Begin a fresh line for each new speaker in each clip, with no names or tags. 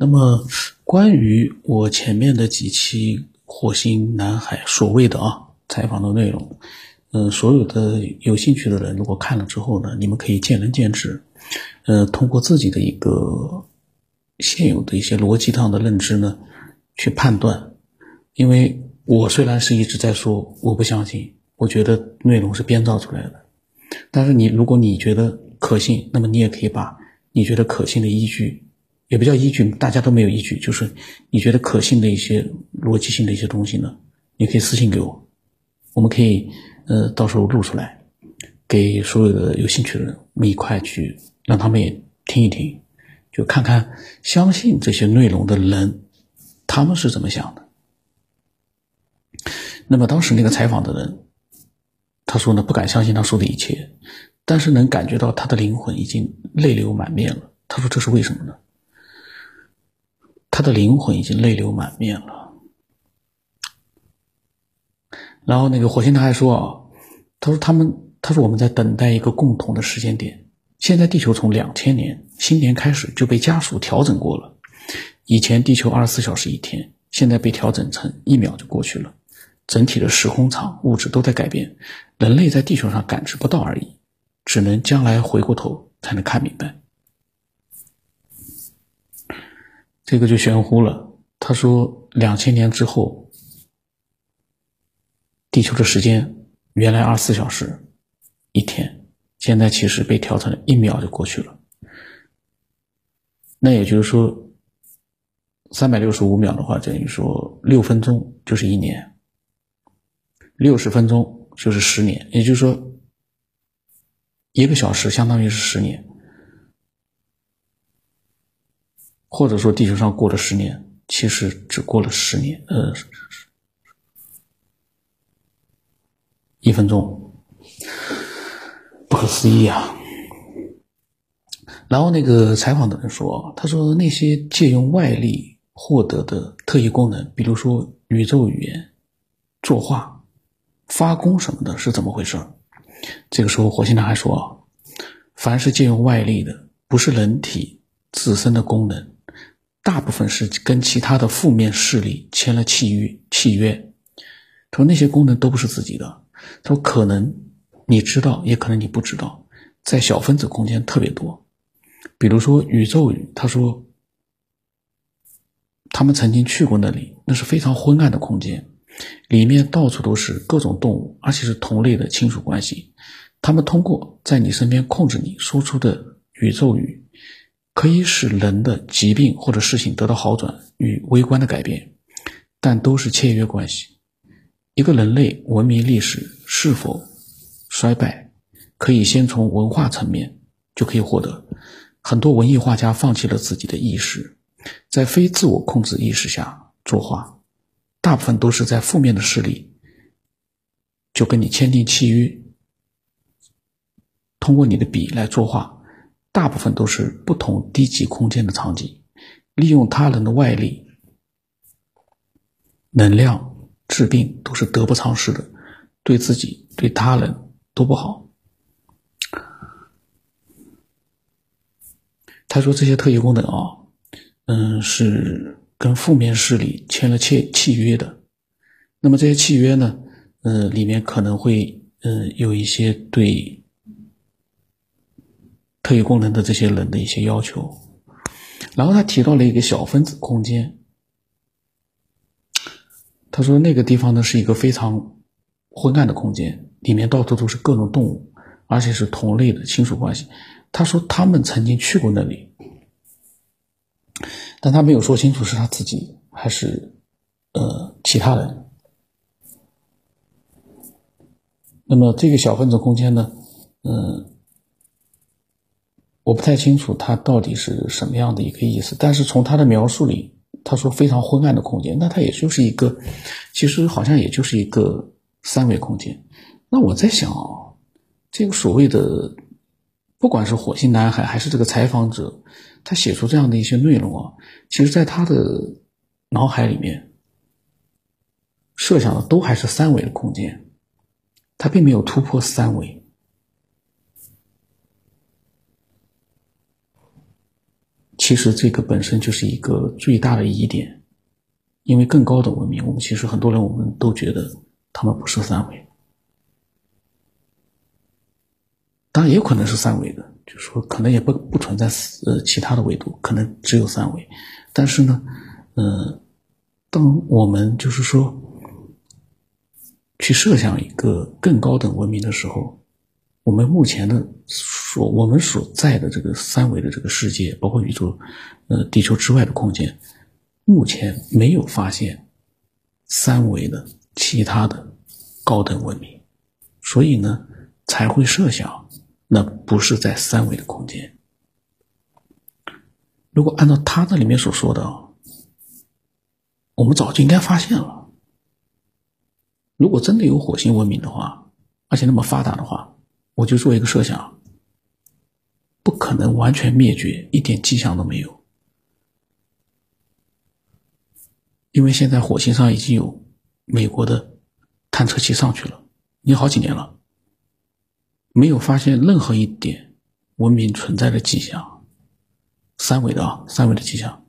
那么，关于我前面的几期火星男孩所谓的啊采访的内容，呃，所有的有兴趣的人如果看了之后呢，你们可以见仁见智，呃，通过自己的一个现有的一些逻辑上的认知呢去判断。因为我虽然是一直在说我不相信，我觉得内容是编造出来的，但是你如果你觉得可信，那么你也可以把你觉得可信的依据。也不叫依据，大家都没有依据，就是你觉得可信的一些逻辑性的一些东西呢，你可以私信给我，我们可以呃到时候录出来，给所有的有兴趣的人，我们一块去让他们也听一听，就看看相信这些内容的人他们是怎么想的。那么当时那个采访的人，他说呢不敢相信他说的一切，但是能感觉到他的灵魂已经泪流满面了。他说这是为什么呢？他的灵魂已经泪流满面了。然后那个火星男孩说：“啊，他说他们，他说我们在等待一个共同的时间点。现在地球从两千年新年开始就被加速调整过了。以前地球二十四小时一天，现在被调整成一秒就过去了。整体的时空场物质都在改变，人类在地球上感知不到而已，只能将来回过头才能看明白。”这个就玄乎了。他说，两千年之后，地球的时间原来二十四小时一天，现在其实被调成了一秒就过去了。那也就是说，三百六十五秒的话，等于说六分钟就是一年，六十分钟就是十年，也就是说，一个小时相当于是十年。或者说，地球上过了十年，其实只过了十年，呃，一分钟，不可思议啊！然后那个采访的人说：“他说那些借用外力获得的特异功能，比如说宇宙语言、作画、发功什么的，是怎么回事？”这个时候，火星男孩说：“凡是借用外力的，不是人体自身的功能。”大部分是跟其他的负面势力签了契约，契约。他说那些功能都不是自己的。他说可能你知道，也可能你不知道，在小分子空间特别多。比如说宇宙语，他说他们曾经去过那里，那是非常昏暗的空间，里面到处都是各种动物，而且是同类的亲属关系。他们通过在你身边控制你说出的宇宙语。可以使人的疾病或者事情得到好转与微观的改变，但都是契约关系。一个人类文明历史是否衰败，可以先从文化层面就可以获得。很多文艺画家放弃了自己的意识，在非自我控制意识下作画，大部分都是在负面的势力就跟你签订契约，通过你的笔来作画。大部分都是不同低级空间的场景，利用他人的外力、能量治病都是得不偿失的，对自己、对他人都不好。他说这些特异功能啊，嗯，是跟负面势力签了契契约的。那么这些契约呢，嗯，里面可能会嗯有一些对。特异功能的这些人的一些要求，然后他提到了一个小分子空间，他说那个地方呢是一个非常昏暗的空间，里面到处都是各种动物，而且是同类的亲属关系。他说他们曾经去过那里，但他没有说清楚是他自己还是呃其他人。那么这个小分子空间呢，嗯。我不太清楚它到底是什么样的一个意思，但是从他的描述里，他说非常昏暗的空间，那它也就是一个，其实好像也就是一个三维空间。那我在想啊，这个所谓的，不管是火星男孩还是这个采访者，他写出这样的一些内容啊，其实在他的脑海里面设想的都还是三维的空间，他并没有突破三维。其实这个本身就是一个最大的疑点，因为更高的文明，我们其实很多人我们都觉得他们不是三维，当然也有可能是三维的，就是说可能也不不存在呃其他的维度，可能只有三维，但是呢，嗯，当我们就是说去设想一个更高等文明的时候。我们目前的所我们所在的这个三维的这个世界，包括宇宙，呃，地球之外的空间，目前没有发现三维的其他的高等文明，所以呢，才会设想那不是在三维的空间。如果按照他这里面所说的，我们早就应该发现了。如果真的有火星文明的话，而且那么发达的话。我就做一个设想，可能完全灭绝，一点迹象都没有。因为现在火星上已经有美国的探测器上去了，已经好几年了，没有发现任何一点文明存在的迹象，三维的啊，三维的迹象。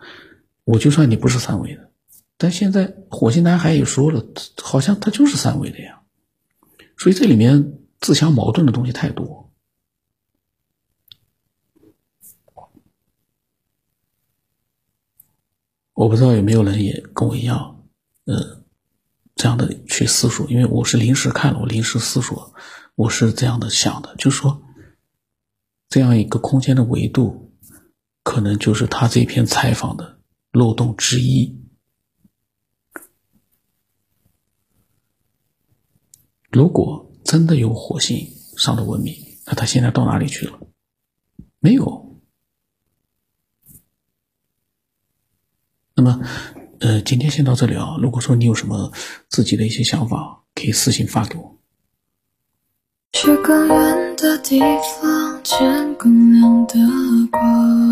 我就算你不是三维的，但现在火星男孩也说了，好像他就是三维的呀，所以这里面。自相矛盾的东西太多，我不知道有没有人也跟我一样，呃，这样的去思索。因为我是临时看了，我临时思索，我是这样的想的，就是说，这样一个空间的维度，可能就是他这篇采访的漏洞之一。如果。真的有火星上的文明？那他现在到哪里去了？没有。那么，呃，今天先到这里啊。如果说你有什么自己的一些想法，可以私信发给我。去更远的地方，见更亮的光。